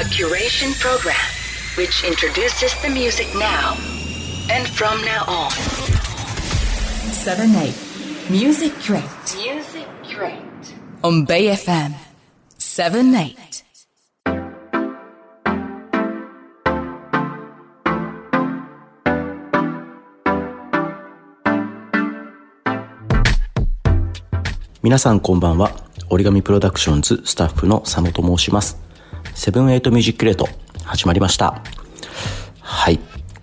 A curation program which introduces the music now and from now on. 7 8 Music Crate Music Crate. on Bay FM 7 8皆さんこんばんは。origami PRODUCTIONS スタッフの佐野と申します。セブンエイトミュージックレート始まりました。はい。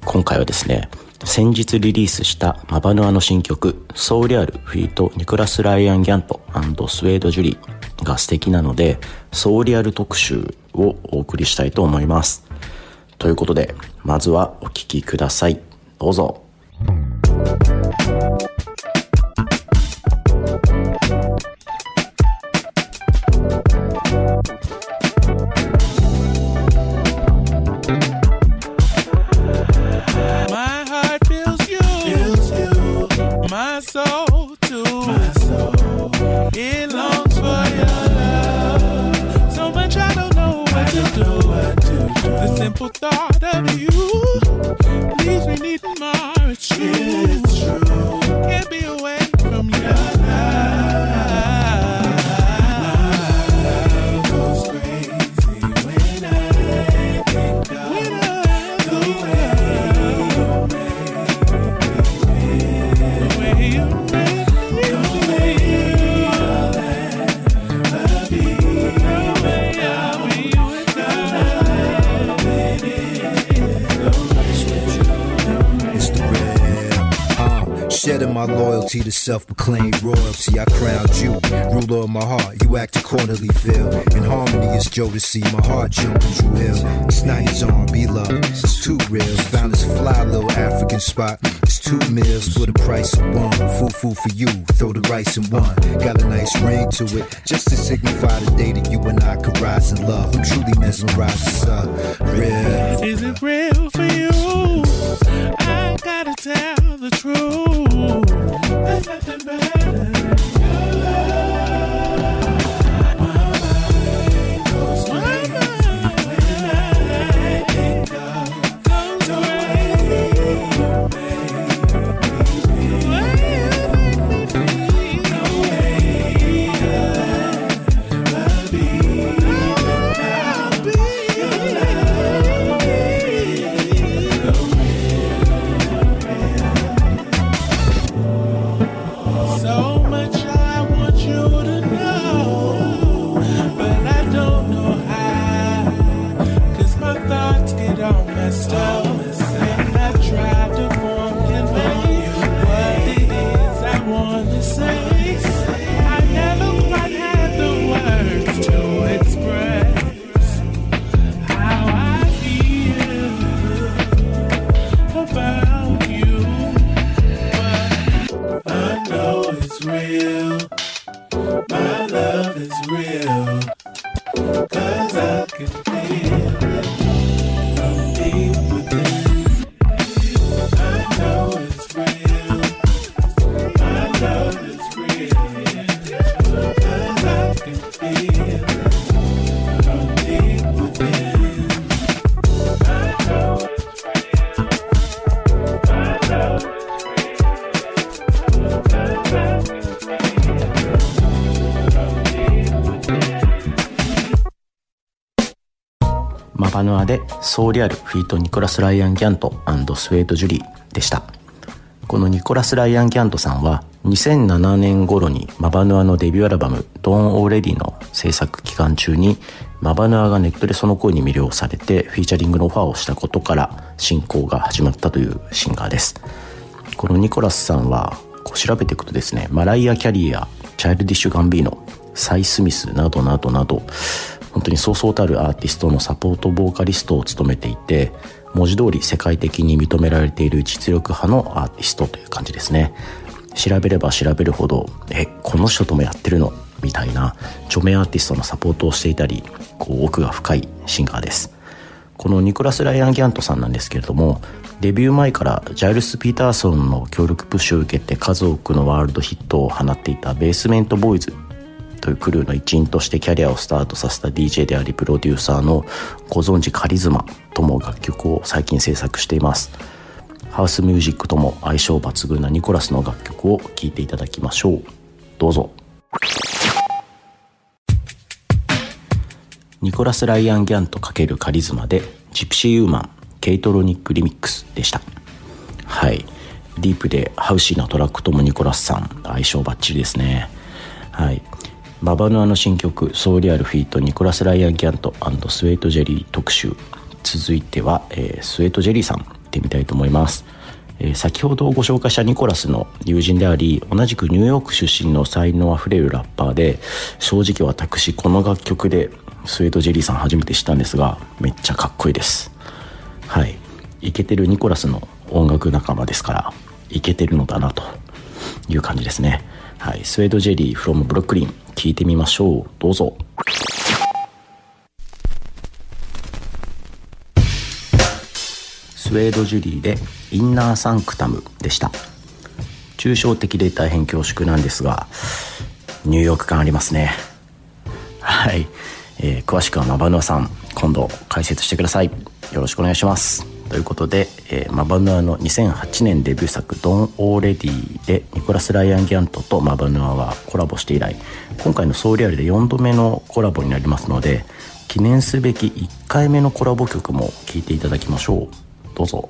今回はですね、先日リリースした mabanua の新曲、 So Real feat. ニコラス・ライアン・ギャントスウェード・ジュリーが素敵なので、 So Real 特集をお送りしたいと思います。ということで、まずはお聴きください。どうぞ。people thought of you. To self-proclaimed royalty. I crowned you, ruler of my heart. You act accordingly, Phil. In harmony, is see my heart jumping through hill. It's 90s on, be love. It's too real. Found this fly little African spot. It's two meals for the price of one. Foo foo for you, throw the rice in one. Got a nice ring to it, just to signify the day that you and I could rise in love. I'm truly mesmerized, it's real. Is it real for you? I gotta tell the truth. Nothing better your love. ソーリアルフィートニコラス・ライアン・ギャントスウェード・ジュリーでした。このニコラス・ライアン・ギャントさんは2007年頃にマバヌアのデビューアルバム「ドーン・オーレディ」の制作期間中にマバヌアがネットでその声に魅了されてフィーチャリングのオファーをしたことから進行が始まったというシンガーです。このニコラスさんはこう調べていくとですねマライア・キャリーやチャイルディッシュ・ガンビーノサイ・スミスなどなどなど本当にそうそうたるアーティストのサポートボーカリストを務めていて文字通り世界的に認められている実力派のアーティストという感じですね。調べれば調べるほどえこの人ともやってるの？みたいな著名アーティストのサポートをしていたりこう奥が深いシンガーです。このニコラス・ライアン・ギャントさんなんですけれどもデビュー前からジャイルス・ピーターソンの協力プッシュを受けて数多くのワールドヒットを放っていたベースメントボーイズというクルーの一員としてキャリアをスタートさせた DJ でありプロデューサーのご存知カリズマとも楽曲を最近制作しています。ハウスミュージックとも相性抜群なニコラスの楽曲を聴いていただきましょう。どうぞ。ニコラス・ライアン・ギャンと×カリズマでジプシー・ウーマンケイトロニック・リミックスでした。はい。ディープでハウシーなトラックともニコラスさん相性バッチリですね。はい。ババヌアの新曲ソーリアルフィートニコラス・ライアン・ギャントスウェイト・ジェリー特集。続いては、えー、スウェイト・ジェリーさん行ってみたいと思います。えー、先ほどご紹介したニコラスの友人であり同じくニューヨーク出身の才能あふれるラッパーで正直私この楽曲でスウェードジェリーさん初めて知ったんですがめっちゃかっこいいです。はい。イケてるニコラスの音楽仲間ですからイケてるのだなという感じですね。はいスウェードジェリー from ブロックリン聞いてみましょう。どうぞ。スウェードジュリーでインナーサンクタムでした。抽象的で大変恐縮なんですがニューヨーク感ありますね。はい。えー、詳しくはマバヌアさん。今度解説してください。よろしくお願いします。ということで、えー、マバヌアの2008年デビュー作「ドン・オーレディ」でニコラス・ライアン・ギャントとマバヌアはコラボして以来今回のソウリアルで4度目のコラボになりますので記念すべき1回目のコラボ曲も聴いていただきましょうどうぞ。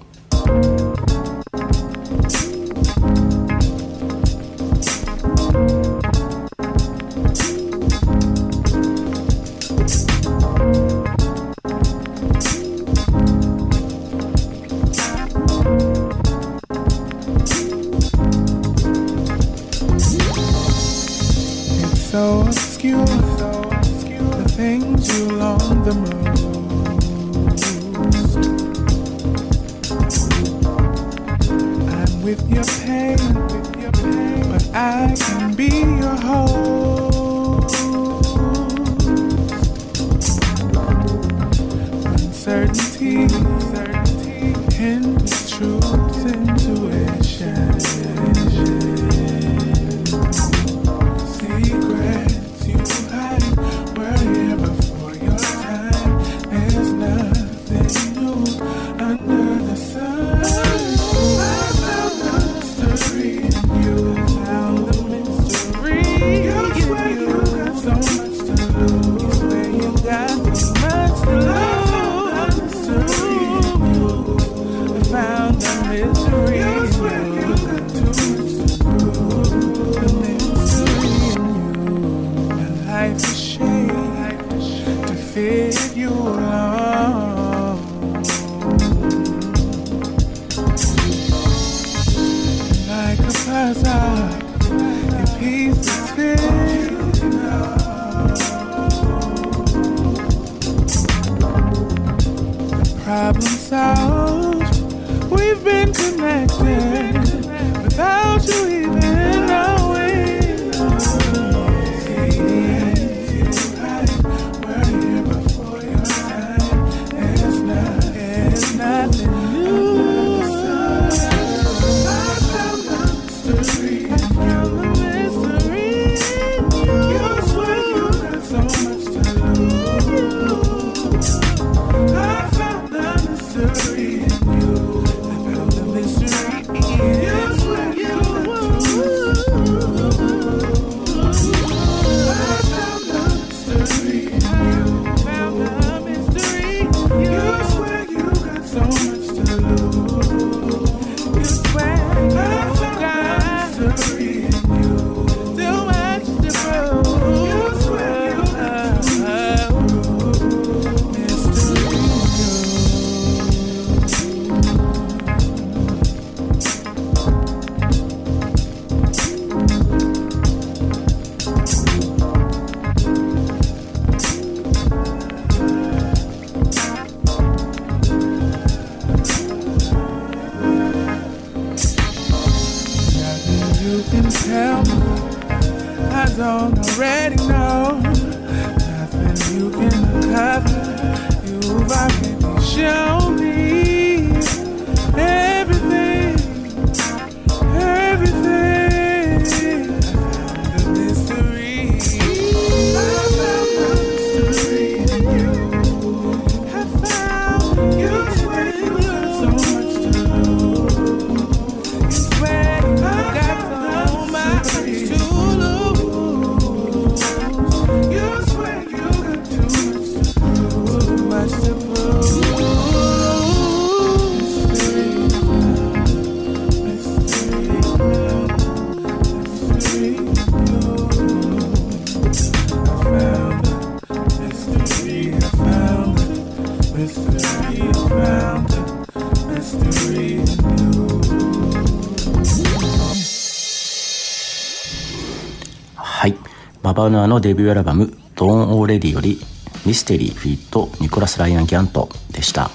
マバヌアのデビューアルバム「ドーン・オーレディ」よりミステリーフィートニコラス・ライアン・ギャントでした。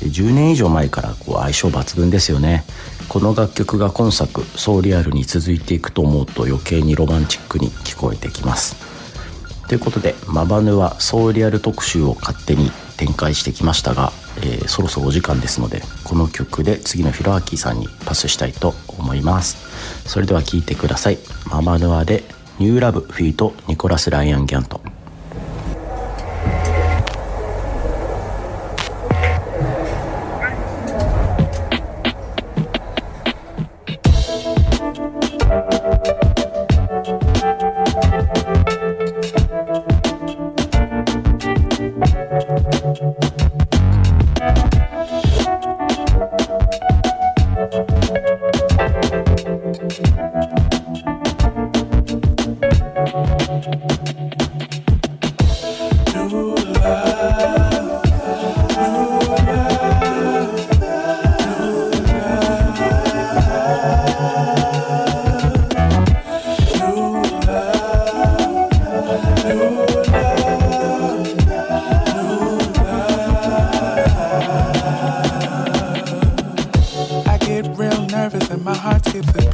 10年以上前からこう相性抜群ですよね。この楽曲が今作「ソーリアル」に続いていくと思うと余計にロマンチックに聞こえてきます。ということでマバヌはソーリアル特集を勝手に展開してきましたが、えーそろそろお時間ですのでこの曲で次のヒロアキさんにパスしたいと思います。それでは聴いてください。マバヌアで「ニューラブフィートニコラス・ライアン・ギャント」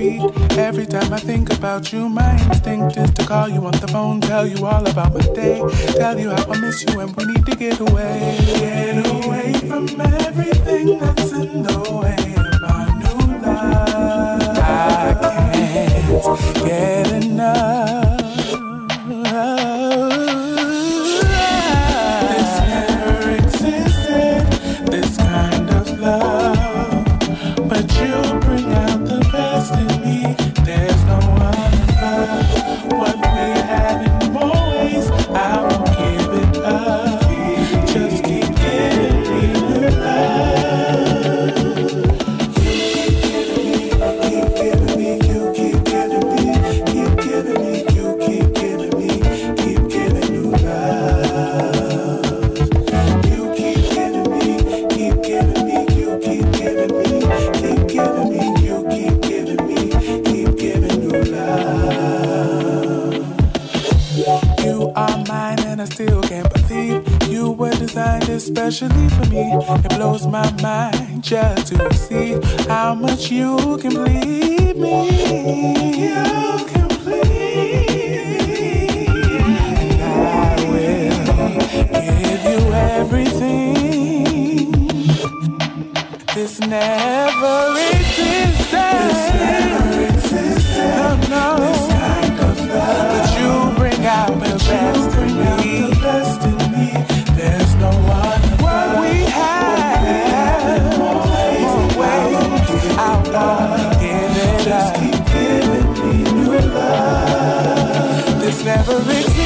Every time I think about you, my instinct is to call you on the phone, tell you all about my day, tell you how I miss you and we need to get away. Get away from everything that's in the way especially for me. It blows my mind just to see how much you can bleed me. You can bleed me. And I will give you everything. This never existed. never exist.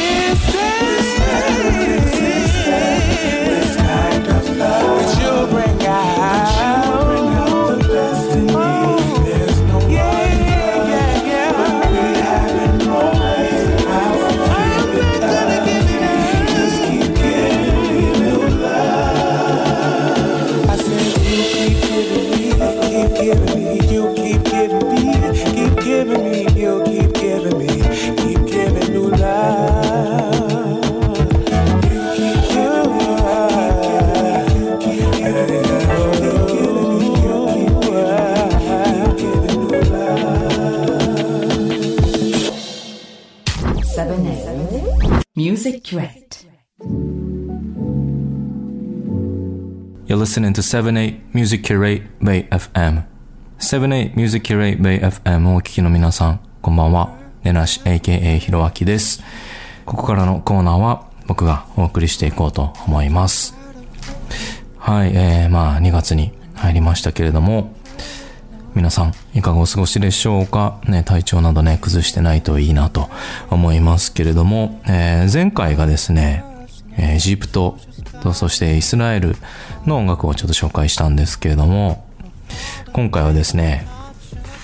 Listening to 78 Music Curate Bay FM 78 Music Curate Bay FM をお聞きの皆さん、こんばんは。ねなし AKA ひろあきです。ここからのコーナーは僕がお送りしていこうと思います。はい、えー、まあ2月に入りましたけれども、皆さん、いかがお過ごしでしょうか？ね、体調などね、崩してないといいなと思いますけれども、えー前回がですね、えーエジプトと、そしてイスラエルの音楽をちょっと紹介したんですけれども、今回はですね、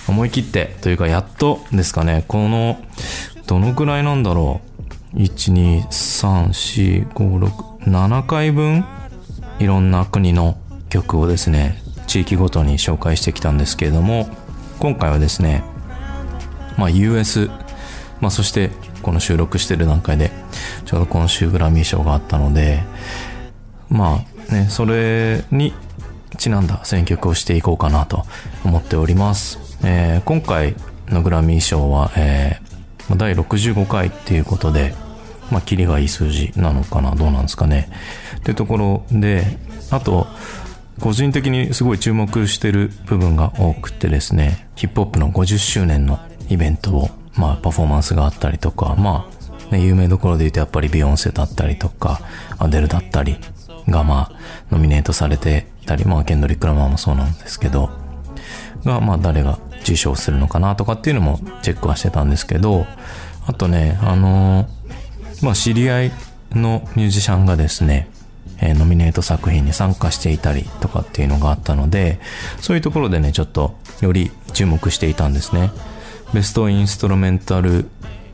思い切ってというかやっとですかね、この、どのくらいなんだろう。1、2、3、4、5、6、7回分いろんな国の曲をですね、地域ごとに紹介してきたんですけれども、今回はですね、まあ US、まあそしてこの収録してる段階で、ちょうど今週グラミー賞があったので、まあね、それにちなんだ選曲をしていこうかなと思っております。えー今回のグラミー賞は、えー第65回っていうことで、まあ、キリがいい数字なのかな、どうなんですかね。っていうところで、あと、個人的にすごい注目してる部分が多くてですね、ヒップホップの50周年のイベントを、まあ、パフォーマンスがあったりとか、まあ、ね、有名どころで言うとやっぱりビヨンセだったりとか、アデルだったりが、まあ、ノミネートされてたり、まあ、ケンドリック・ラマーもそうなんですけど、が、まあ、誰が受賞するのかなとかっていうのもチェックはしてたんですけど、あとね、あのーまあ、知り合いのミュージシャンがですね、えノミネート作品に参加していたりとかっていうのがあったので、そういうところでね、ちょっとより注目していたんですね。ベストインストロメンタル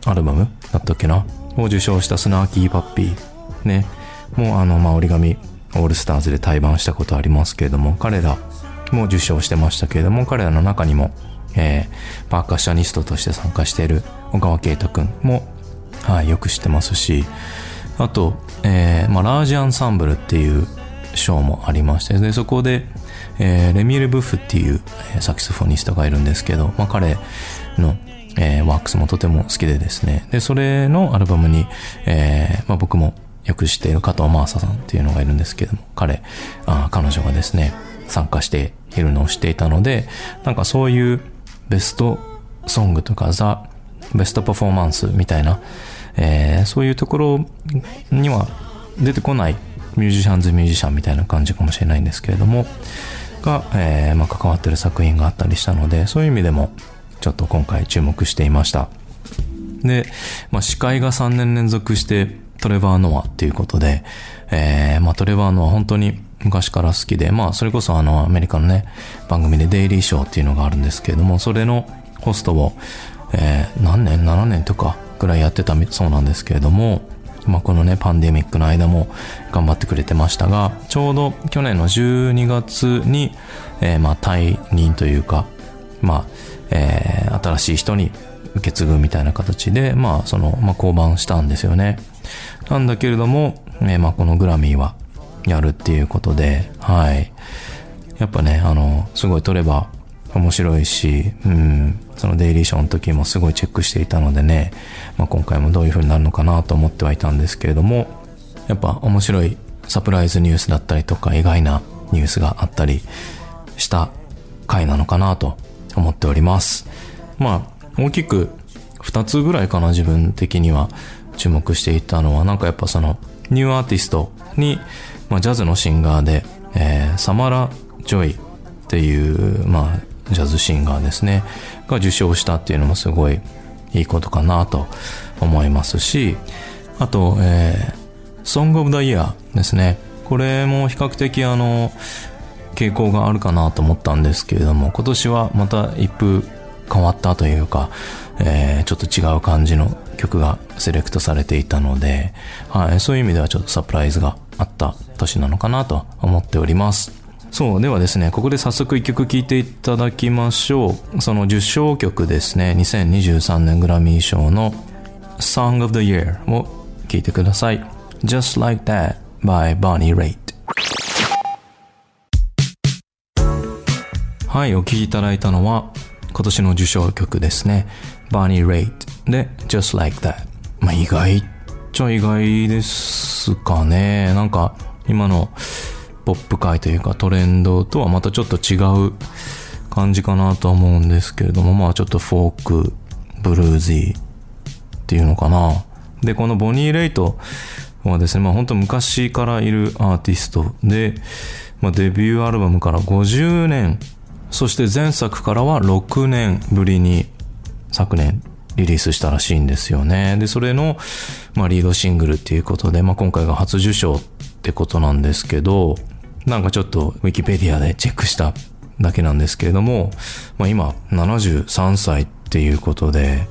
アルバムだったっけな？を受賞したスナーキーパッピー。ね。もうあの、まあ、折り紙オールスターズで対バンしたことありますけれども、彼らも受賞してましたけれども、彼らの中にも、えーパーカッショニストとして参加している小川圭太くんも、はい、よく知ってますし、あと、えーまあ、ラージアンサンブルっていう賞もありまして、で、そこで、えーレミール・ブッフっていう、サキソフォニストがいるんですけど、まあ、彼の、えーワークスもとても好きでですね、で、それのアルバムに、えーまあ、僕もよく知っている加藤真麻さんっていうのがいるんですけども、彼、あ彼女がですね、参加しているのを知っていたので、なんかそういうベストソングとかザ・ベストパフォーマンスみたいな、えーそういうところには出てこないミュージシャンズミュージシャンみたいな感じかもしれないんですけれども、が、えーまあ、関わってる作品があったりしたので、そういう意味でもちょっと今回注目していました。で、まあ、司会が3年連続してトレバー・ノアっていうことで、えー、まあ、トレバー・ノア本当に昔から好きで、まあ、それこそあの、アメリカのね、番組でデイリーショーっていうのがあるんですけれども、それのホストを、えー、何年 ?7 年とかぐらいやってたそうなんですけれども、まあ、このね、パンデミックの間も頑張ってくれてましたが、ちょうど去年の12月に、えー、まあ、退任というか、まあ、えー新しい人に受け継ぐみたいな形で、まあ、その、まあ、降板したんですよね。なんだけれども、えーまあ、このグラミーはやるっていうことで、はい。やっぱね、あの、すごい取れば面白いし、うん、そのデイリーショーの時もすごいチェックしていたのでね、まあ、今回もどういう風になるのかなと思ってはいたんですけれども、やっぱ面白いサプライズニュースだったりとか意外なニュースがあったりした回なのかなと思っております。まあ、大きく2つぐらいかな自分的には注目していたのはなんかやっぱそのNew Artist に、まあ、ジャズのシンガーで、えーサマラ・ジョイっていう、まあ、ジャズシンガーですね。が受賞したっていうのもすごいいいことかなと思いますしあと、えー、 Song of the Year ですね。これも比較的あの傾向があるかなと思ったんですけれども今年はまた一風変わったというか、えーちょっと違う感じの曲がセレクトされていたので、はい、そういう意味ではちょっとサプライズがあった年なのかなと思っております。そう、ではですね、ここで早速一曲聴いていただきましょう。その受賞曲ですね、2023年グラミー賞の Song of the Year を聴いてください。Just Like That by Bonnie Raitt。はい、お聴きいただいたのは、今年の受賞曲ですね。バーニー・レイトで Just Like That。まあ意外っちゃ意外ですかね。なんか今のポップ界というかトレンドとはまたちょっと違う感じかなとは思うんですけれども、まあちょっとフォーク、ブルージーっていうのかな。で、このボニー・レイトはですね、まあ本当昔からいるアーティストで、まあデビューアルバムから50年、そして前作からは6年ぶりに昨年リリースしたらしいんですよね。で、それの、まあリードシングルっていうことで、まあ今回が初受賞ってことなんですけど、なんかちょっとウィキペディアでチェックしただけなんですけれども、まあ今73歳っていうことで、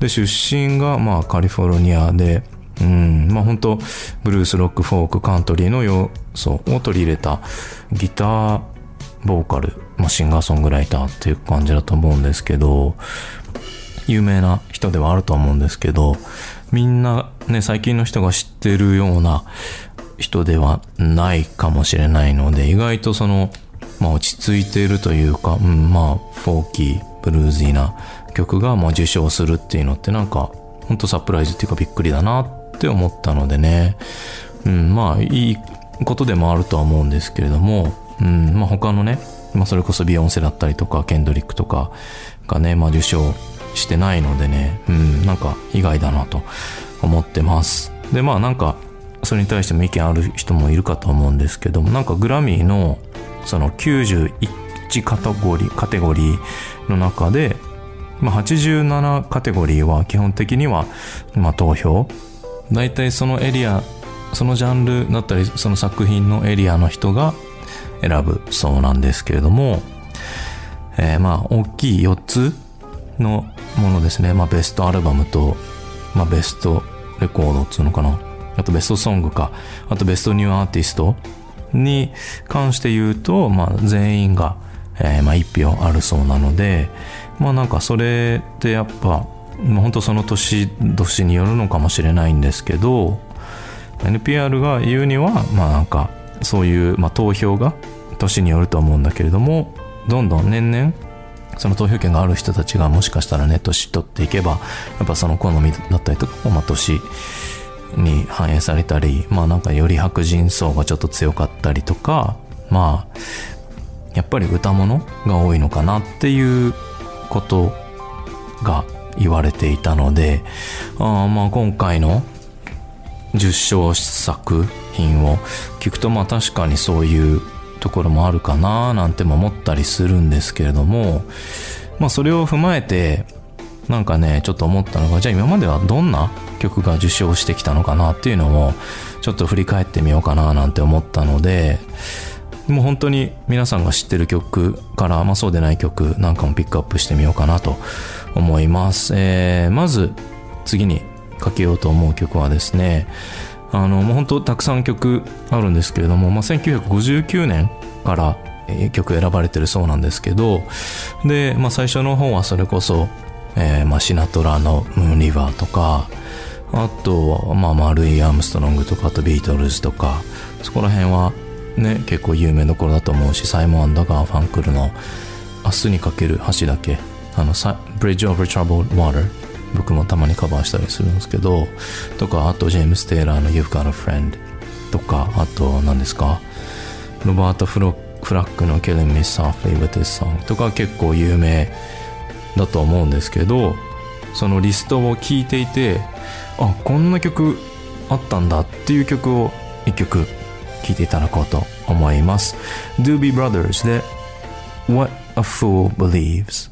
で、出身がまあカリフォルニアで、うん、まあ本当ブルース、ロック、フォーク、カントリーの要素を取り入れたギター、ボーカル、まあシンガーソングライターっていう感じだと思うんですけど、有名な人ではあると思うんですけど、みんなね、最近の人が知ってるような人ではないかもしれないので、意外とその、まあ落ち着いているというか、うん、まあ、フォーキー、ブルーズィーな曲がまあ受賞するっていうのってなんか、ほんとサプライズっていうかびっくりだなって思ったのでね、うん、まあ、いいことでもあるとは思うんですけれども、うん、まあ他のね、まあそれこそビヨンセだったりとか、ケンドリックとかがね、まあ受賞してないのでね、うん、なんか意外だなと思ってます。で、まあなんか、それに対しても意見ある人もいるかと思うんですけども、なんかグラミーのその91カテゴリー、カテゴリーの中で、まあ87カテゴリーは基本的には、まあ投票。大体そのエリア、そのジャンルだったり、その作品のエリアの人が選ぶそうなんですけれども、えーまあ大きい4つのものですね。まあベストアルバムと、まあベストレコードっつうのかな。あとベストソングか。あとベストニューアーティストに関して言うと、まあ全員が、えーまあ1票あるそうなので、まあなんかそれってやっぱ、まあ本当その年年によるのかもしれないんですけど、NPR が言うには、まあなんかそういう、まあ、投票が年によると思うんだけれども、どんどん年々その投票権がある人たちがもしかしたらね、年取っていけば、やっぱその好みだったりとかも、まあ年に反映されたり、まあなんかより白人層がちょっと強かったりとか、まあ、やっぱり歌物が多いのかなっていうことが言われていたので、あまあ今回の受賞作品を聞くとまあ確かにそういうところもあるかななんても思ったりするんですけれども、まあそれを踏まえて、なんかね、ちょっと思ったのが、じゃあ今まではどんな曲が受賞してきたのかなっていうのを、ちょっと振り返ってみようかななんて思ったので、もう本当に皆さんが知ってる曲から、まあそうでない曲なんかもピックアップしてみようかなと思います。えー、まず、次にかけようと思う曲はですね、あの、もう本当たくさん曲あるんですけれども、まあ1959年からえー曲選ばれてるそうなんですけど、で、まあ最初の方はそれこそ、えーまあシナトラのムーンリバーとか、あと、まあ、まあ、ルイ・アームストロングとか、あとビートルズとか、そこら辺はね、結構有名どころだと思うし、サイモン・ガーファンクルの明日にかける橋だけ、あの、さ Bridge Over Troubled Water、僕もたまにカバーしたりするんですけど、とか、あとジェームス・テイラーの You've Got a Friend とか、あと、何ですか、ロバート・フロフラックの Killing Me Softly with This Song とか結構有名だと思うんですけど、そのリストを聞いていて、あ、こんな曲あったんだっていう曲を一曲聴いていただこうと思います。Doobie Brothers で What a Fool Believes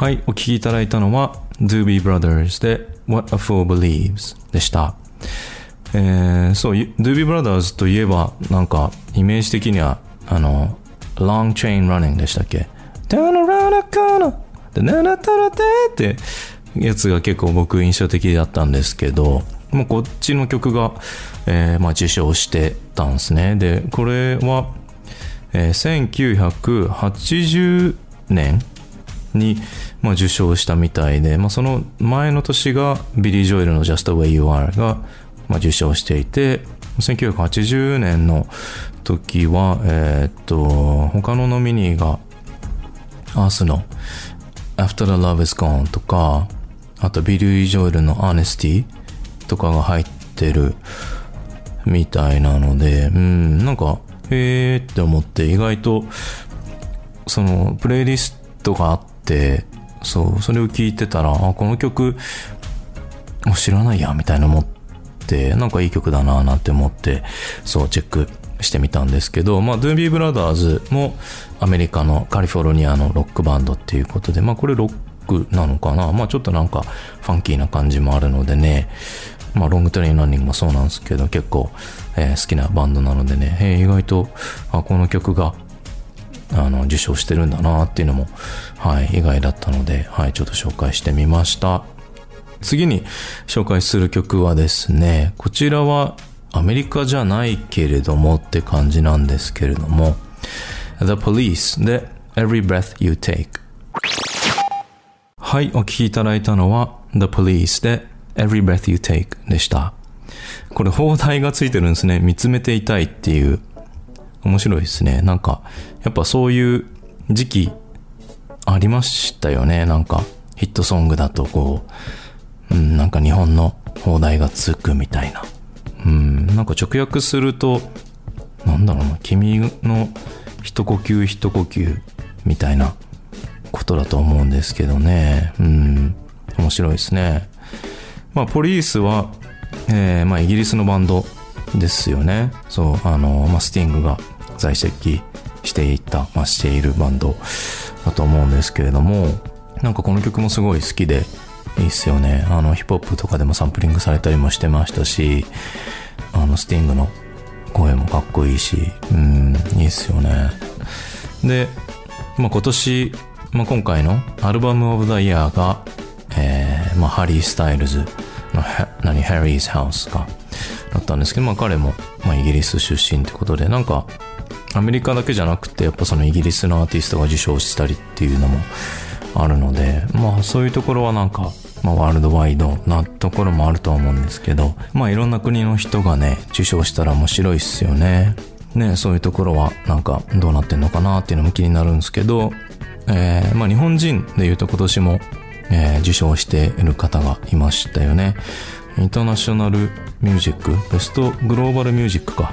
はい、お聴きいただいたのは Doobie Brothers で What a Fool Believes でした。えー、そう、Doobie Brothers といえば、なんか、イメージ的には、あの、Long Chain Running でしたっけ？Turn around a corner で、ななたらてってやつが結構僕印象的だったんですけど、もうこっちの曲が、えーまあ受賞してたんですね。で、これは、えー1980年に、まあ、受賞したみたいで、まあ、その前の年がビリー・ジョエルの Just the Way You Are が、まあ、受賞していて、1980年の時は、えーっと、他のノミニーが、アースの After the Love is Gone とか、あとビリー・ジョエルの Honesty とかが入ってるみたいなので、うん、なんか、へーって思って意外と、その、プレイリストがあってて、そう、それを聞いてたら、あ、この曲、もう知らないや、みたいな思って、なんかいい曲だな、なんて思って、そう、チェックしてみたんですけど、まあ、ドゥービーブラザーズもアメリカのカリフォルニアのロックバンドっていうことで、まあ、これロックなのかな？まあ、ちょっとなんかファンキーな感じもあるのでね、まあ、ロングトレインランニングもそうなんですけど、結構、えー好きなバンドなのでね、えー意外と、あ、この曲が、あの、受賞してるんだなっていうのも、はい、意外だったので、はい、ちょっと紹介してみました。次に紹介する曲はですね、こちらはアメリカじゃないけれどもって感じなんですけれども、The Police で Every Breath You Take はい、お聴きいただいたのは The Police で Every Breath You Take でした。これ、放題がついてるんですね。見つめていたいっていう。面白いですね。なんか、やっぱそういう時期ありましたよね。なんか、ヒットソングだとこう、うん、なんか日本の放題がつくみたいな。うん、なんか直訳すると、なんだろうな、君の一呼吸一呼吸みたいなことだと思うんですけどね。うん、面白いですね。まあ、ポリースは、えーまあ、イギリスのバンドですよね。そう、あの、まあ、スティングが在籍していた、まあ、しているバンドだと思うんですけれども、なんかこの曲もすごい好きで、いいっすよね。あの、ヒップホップとかでもサンプリングされたりもしてましたし、あの、スティングの声もかっこいいし、うん、いいっすよね。で、まあ、今年、まあ、今回のアルバムオブザイヤーが、えー、まあ、ハリー・スタイルズの、何、ハリーズ・ハウスか、だったんですけど、まあ、彼も、まあ、イギリス出身ってことで、なんか、アメリカだけじゃなくて、やっぱそのイギリスのアーティストが受賞したりっていうのもあるので、まあ、そういうところはなんか、まあ、ワールドワイドなところもあるとは思うんですけど、まあ、いろんな国の人がね、受賞したら面白いっすよね。ね、そういうところはなんかどうなってんのかなっていうのも気になるんですけど、えー、まあ日本人で言うと今年も、えー受賞している方がいましたよね。インターナショナルミュージック、ベストグローバルミュージックか。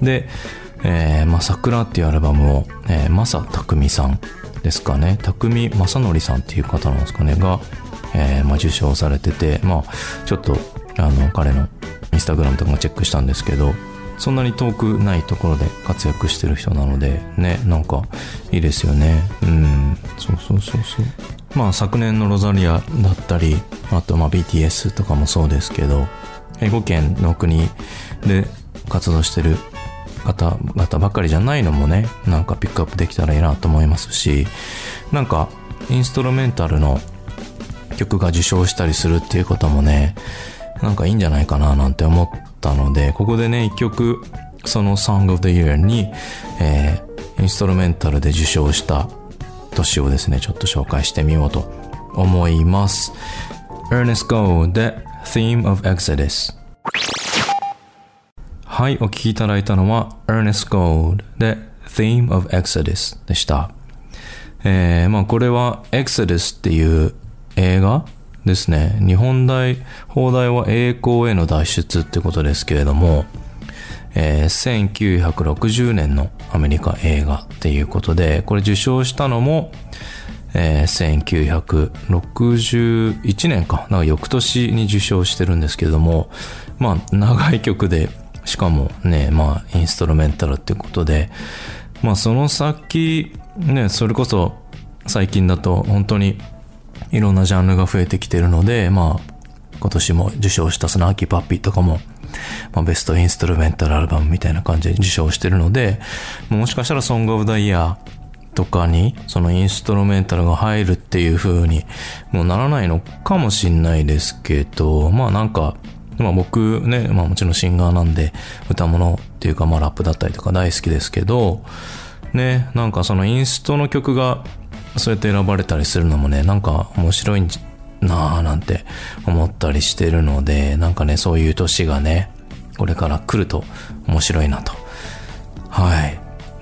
で、えー、まあ桜っていうアルバムを、えー、マサタクミさんですかね。タクミマサノリさんっていう方なんですかね、が、えー、まあ受賞されてて、まあちょっと、あの、彼のインスタグラムとかもチェックしたんですけど、そんなに遠くないところで活躍してる人なので、ね、なんかいいですよね。うん、そうそうそうそう。まあ昨年のロザリアだったり、あとまあ BTS とかもそうですけど、英語圏の国で活動してる方々ばかりじゃないのもね、なんかピックアップできたらいいなと思いますし、なんかインストルメンタルの曲が受賞したりするっていうこともね、なんかいいんじゃないかななんて思ったので、ここでね、一曲、その Song of the Year に、えー、インストルメンタルで受賞した年をですね、ちょっと紹介してみようと思います。Ernest Go で Theme of Exodus。はい、お聴きいただいたのは Ernest Gold で Theme of Exodus でした。えー、まあこれは Exodus っていう映画ですね。日本題、放題は栄光への脱出ってことですけれども、えー1960年のアメリカ映画っていうことで、これ受賞したのも、えー1961年か、なんか翌年に受賞してるんですけども、まあ長い曲で、しかもね、まあインストルメンタルってことで、まあその先、ね、それこそ最近だと本当にいろんなジャンルが増えてきてるので、まあ今年も受賞したスナーキーパッピーとかも、まあ、ベストインストルメンタルアルバムみたいな感じで受賞してるので、もしかしたらソングオブダイヤーとかに、そのインストルメンタルが入るっていう風にもうならないのかもしんないですけど、まあなんか、まあ僕ね、まあもちろんシンガーなんで、歌物っていうかまあラップだったりとか大好きですけど、ね、なんかそのインストの曲がそうやって選ばれたりするのもね、なんか面白いんじなぁなんて思ったりしてるので、なんかね、そういう年がね、これから来ると面白いなと。はい。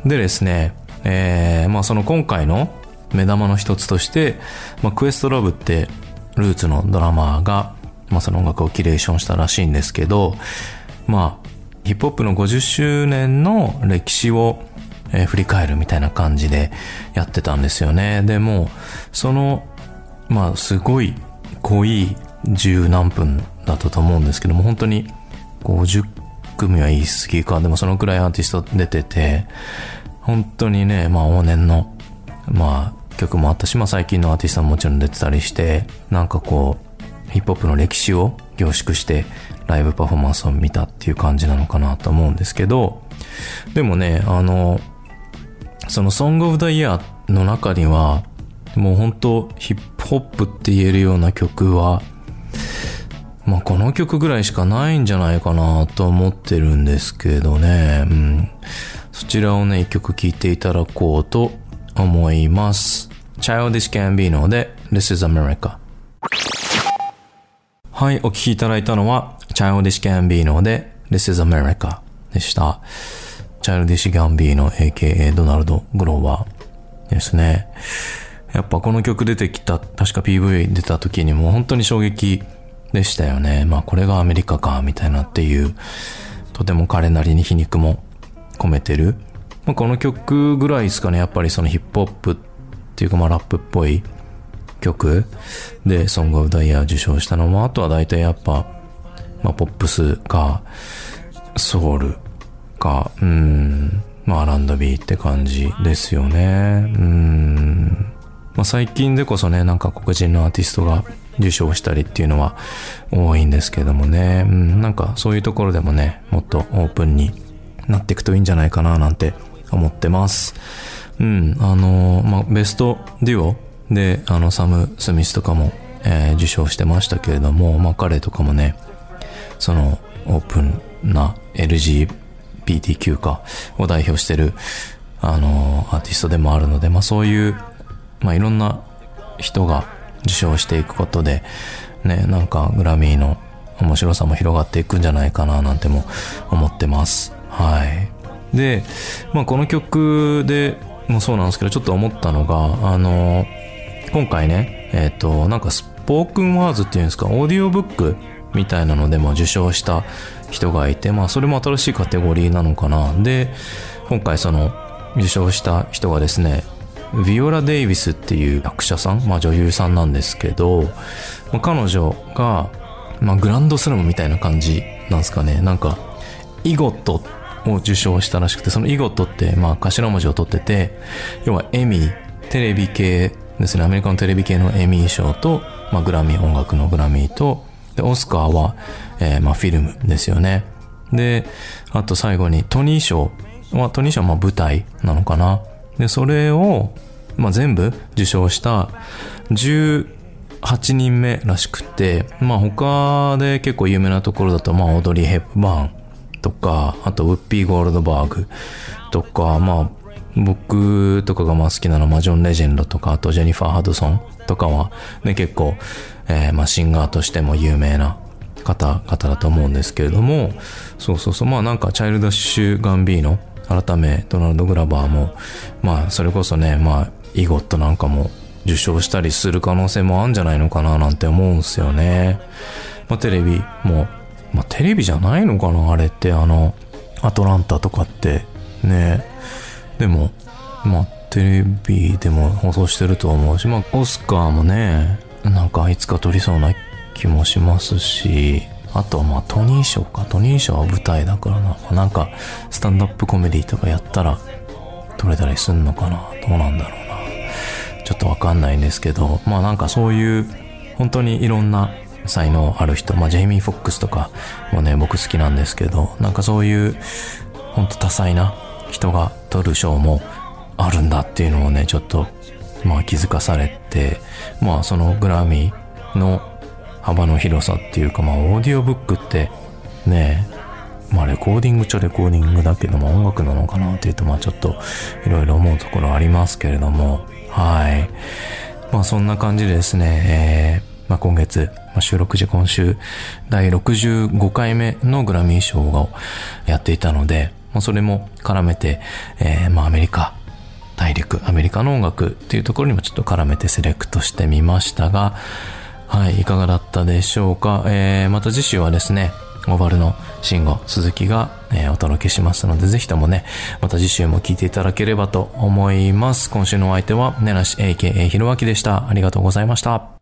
でですね、えー、まあその今回の目玉の一つとして、まあクエストラブってルーツのドラマーが、まあその音楽をキュレーションしたらしいんですけど、まあヒップホップの50周年の歴史を、えー振り返るみたいな感じでやってたんですよね。でも、その、まあすごい濃い十何分だったと思うんですけども、本当に50組は言い過ぎか、でもそのくらいアーティスト出てて、本当にね、まあ往年の、まあ曲もあったし、まあ最近のアーティストももちろん出てたりして、なんかこう、ヒップホップの歴史を凝縮してライブパフォーマンスを見たっていう感じなのかなと思うんですけど、でもね、あの、その Song of the Year の中には、もう本当ヒップホップって言えるような曲は、まあこの曲ぐらいしかないんじゃないかなと思ってるんですけどね。うん。そちらをね、一曲聴いていただこうと思います。Childish Gambino で This is America はい、お聴きいただいたのは Childish Gambino で This is America でした。Childish Gambino aka ドナルド・グローバーですね。やっぱこの曲出てきた、確か PV 出た時にも本当に衝撃でしたよね。まあこれがアメリカか、みたいなっていう、とても彼なりに皮肉も込めてる。まあ、この曲ぐらいですかね、やっぱりそのヒップホップっていうかまあラップっぽい曲でソングオブダイヤー受賞したのも、あとは大体やっぱ、まあポップスか、ソウルか、うん、まあ R&B って感じですよね。うん。まあ最近でこそね、なんか黒人のアーティストが受賞したりっていうのは多いんですけどもね。うん、なんかそういうところでもね、もっとオープンになっていくといいんじゃないかななんて思ってます。うん、あのまあ、ベストデュオで、あの、サム・スミスとかも、えー受賞してましたけれども、まあ、彼とかもね、その、オープンな LGBTQ か、を代表してる、あの、アーティストでもあるので、まあ、そういう、まあ、いろんな人が受賞していくことで、ね、なんか、グラミーの面白さも広がっていくんじゃないかな、なんても思ってます。はい。で、まあ、この曲でもそうなんですけど、ちょっと思ったのが、あの、今回ね、えっ、と、なんかスポークンワーズっていうんですか、オーディオブックみたいなのでも受賞した人がいて、まあ、それも新しいカテゴリーなのかな。で、今回その、受賞した人がですね、ビオラ・デイビスっていう役者さん、まあ女優さんなんですけど、まあ、彼女が、まあグランドスラムみたいな感じなんですかね。なんか、イゴットを受賞したらしくて、そのイゴットって、まあ頭文字を取ってて、要はエミー、テレビ系ですね、アメリカのテレビ系のエミー賞と、まあグラミー、音楽のグラミーと、で、オスカーは、えーまあフィルムですよね。で、あと最後にトニー賞は、トニー賞はまあ舞台なのかな。で、それを、まあ全部受賞した18人目らしくて、まあ他で結構有名なところだと、まあオードリー・ヘップバーンとか、あとウッピー・ゴールドバーグとか、まあ僕とかがまあ好きなのは、まあジョン・レジェンドとか、あとジェニファー・ハドソンとかは、ね、結構、えーまあシンガーとしても有名な方々だと思うんですけれども、そうそうそう、まあなんかチャイルドッシュ・ガンビーノ、改めドナルド・グラバーも、まあそれこそね、まあイゴットなんかも受賞したりする可能性もあるんじゃないのかななんて思うんすよね。まあテレビも、まあテレビじゃないのかなあれってあの、アトランタとかってね。でも、まあテレビでも放送してると思うし、まあオスカーもね、なんかいつか撮りそうな気もしますし、あとはまあトニー賞か。トニー賞は舞台だからな。なんかスタンドアップコメディとかやったら撮れたりすんのかな。どうなんだろうな。ちょっとわかんないんですけど、まあなんかそういう本当にいろんな才能ある人、まあジェイミー・フォックスとかもね、僕好きなんですけど、なんかそういう本当多彩な人が撮る賞もあるんだっていうのをね、ちょっとまあ気づかされて、まあそのグラミーの幅の広さっていうか、まあオーディオブックってね、まあレコーディングっちゃレコーディングだけども音楽なのかなっていうと、まあちょっといろいろ思うところありますけれども、はい。まあそんな感じでですね、えーまあ今月、まあ、収録時今週第65回目のグラミー賞をやっていたので、まあそれも絡めて、えーまあアメリカ、大陸、アメリカの音楽っていうところにもちょっと絡めてセレクトしてみましたが、はい、いかがだったでしょうか？えー、また次週はですね、オーバルの慎吾、鈴木が、えーお届けしますので、ぜひともね、また次週も聞いていただければと思います。今週のお相手は、ねなし AKA ひろあきでした。ありがとうございました。